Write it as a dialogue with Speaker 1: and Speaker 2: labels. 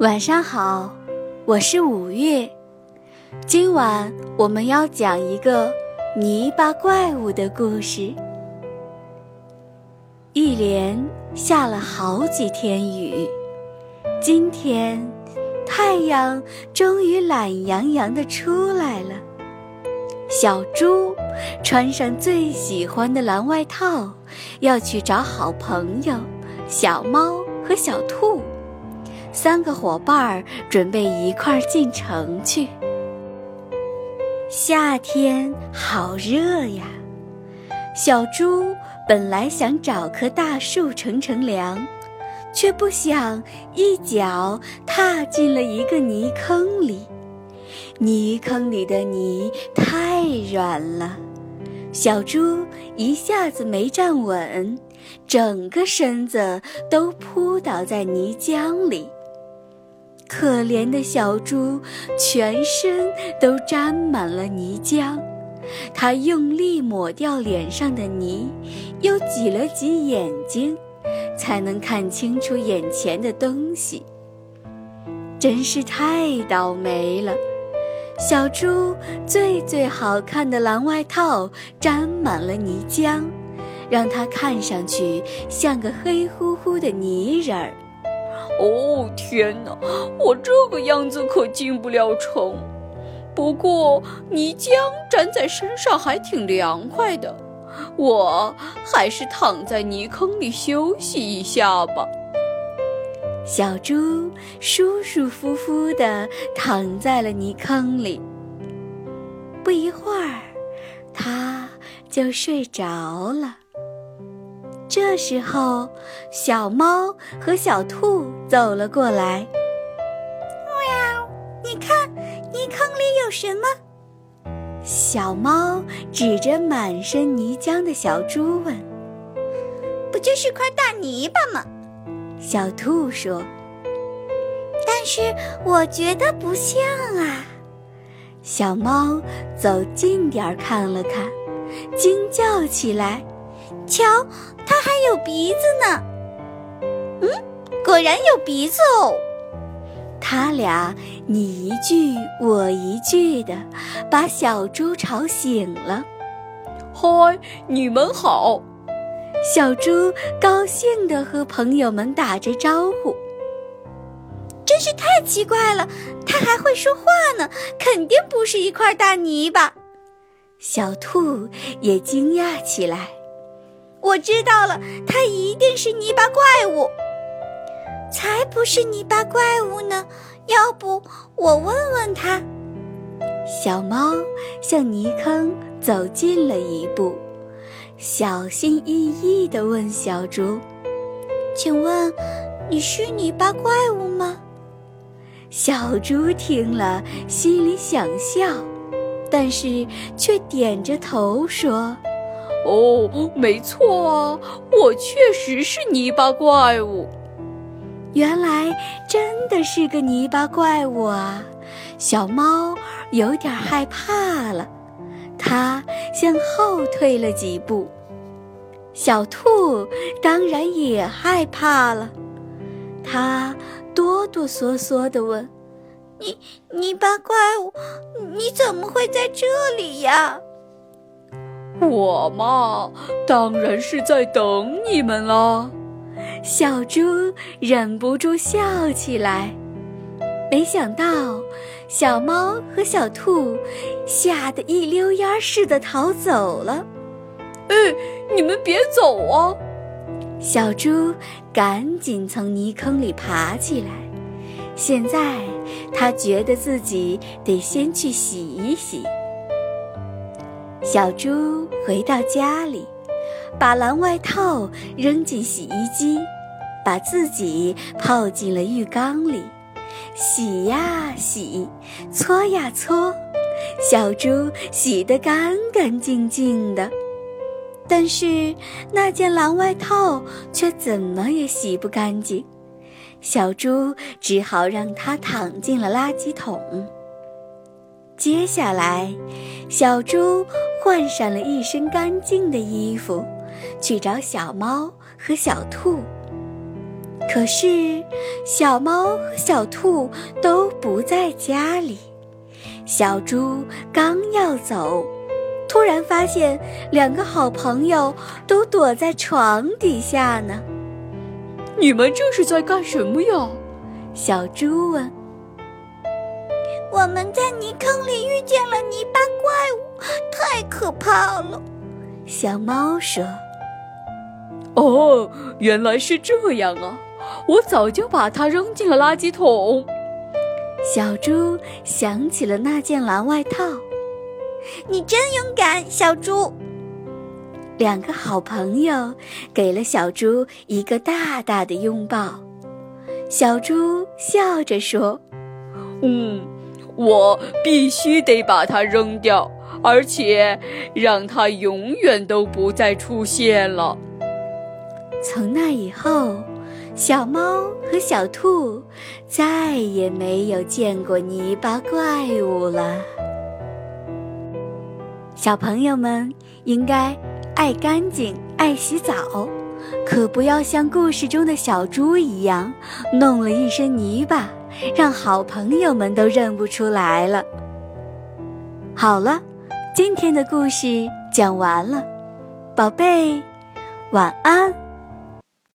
Speaker 1: 晚上好，我是五月。今晚我们要讲一个泥巴怪物的故事。一连下了好几天雨，今天太阳终于懒洋洋的出来了。小猪穿上最喜欢的蓝外套，要去找好朋友小猫和小兔。三个伙伴儿准备一块儿进城去。夏天好热呀！小猪本来想找棵大树乘乘凉，却不想一脚踏进了一个泥坑里。泥坑里的泥太软了，小猪一下子没站稳，整个身子都扑倒在泥浆里。可怜的小猪，全身都沾满了泥浆。它用力抹掉脸上的泥，又挤了挤眼睛，才能看清楚眼前的东西。真是太倒霉了！小猪最最好看的蓝外套沾满了泥浆，让它看上去像个黑乎乎的泥人儿。
Speaker 2: 哦天哪，我这个样子可进不了城。不过泥浆粘在身上还挺凉快的，我还是躺在泥坑里休息一下吧。
Speaker 1: 小猪舒舒服服地躺在了泥坑里。不一会儿，它就睡着了。这时候，小猫和小兔走了过来。
Speaker 3: 喵，你看，泥坑里有什么？
Speaker 1: 小猫指着满身泥浆的小猪问：“
Speaker 3: 不就是块大泥巴吗？”
Speaker 1: 小兔说：“
Speaker 3: 但是我觉得不像啊。”
Speaker 1: 小猫走近点儿看了看，惊叫起来。
Speaker 3: 瞧，它还有鼻子呢。嗯，果然有鼻子哦。
Speaker 1: 他俩你一句我一句的，把小猪吵醒了。
Speaker 2: 嗨，你们好！
Speaker 1: 小猪高兴地和朋友们打着招呼。
Speaker 3: 真是太奇怪了，它还会说话呢，肯定不是一块大泥巴。
Speaker 1: 小兔也惊讶起来。
Speaker 3: 我知道了，它一定是泥巴怪物。才不是泥巴怪物呢！要不我问问他？
Speaker 1: 小猫向泥坑走近了一步，小心翼翼地问小猪：“
Speaker 3: 请问你是泥巴怪物吗？”
Speaker 1: 小猪听了，心里想笑，但是却点着头说。
Speaker 2: 哦，没错啊，我确实是泥巴怪物。
Speaker 1: 原来真的是个泥巴怪物啊！小猫有点害怕了，它向后退了几步。小兔当然也害怕了，它哆哆嗦嗦地问：“
Speaker 3: 泥泥巴怪物，你怎么会在这里呀？”
Speaker 2: 我嘛，当然是在等你们了。
Speaker 1: 小猪忍不住笑起来。没想到，小猫和小兔吓得一溜烟似的逃走了。
Speaker 2: 哎，你们别走啊！
Speaker 1: 小猪赶紧从泥坑里爬起来。现在，他觉得自己得先去洗一洗。小猪回到家里，把蓝外套扔进洗衣机，把自己泡进了浴缸里，洗呀洗，搓呀搓，小猪洗得干干净净的。但是那件蓝外套却怎么也洗不干净，小猪只好让它躺进了垃圾桶。接下来，小猪换上了一身干净的衣服，去找小猫和小兔。可是小猫和小兔都不在家里。小猪刚要走，突然发现两个好朋友都躲在床底下呢。
Speaker 2: 你们这是在干什么呀？
Speaker 1: 小猪问。
Speaker 3: 我们在泥坑里遇见了泥巴怪物，太可怕了。
Speaker 1: 小猫说：“
Speaker 2: 哦，原来是这样啊！我早就把它扔进了垃圾桶。”
Speaker 1: 小猪想起了那件蓝外套。
Speaker 3: 你真勇敢，小猪。
Speaker 1: 两个好朋友给了小猪一个大大的拥抱。小猪笑着说：“
Speaker 2: 嗯。”我必须得把它扔掉，而且让它永远都不再出现了。
Speaker 1: 从那以后，小猫和小兔再也没有见过泥巴怪物了。小朋友们应该爱干净、爱洗澡，可不要像故事中的小猪一样，弄了一身泥巴。让好朋友们都认不出来了。好了，今天的故事讲完了，宝贝，晚安。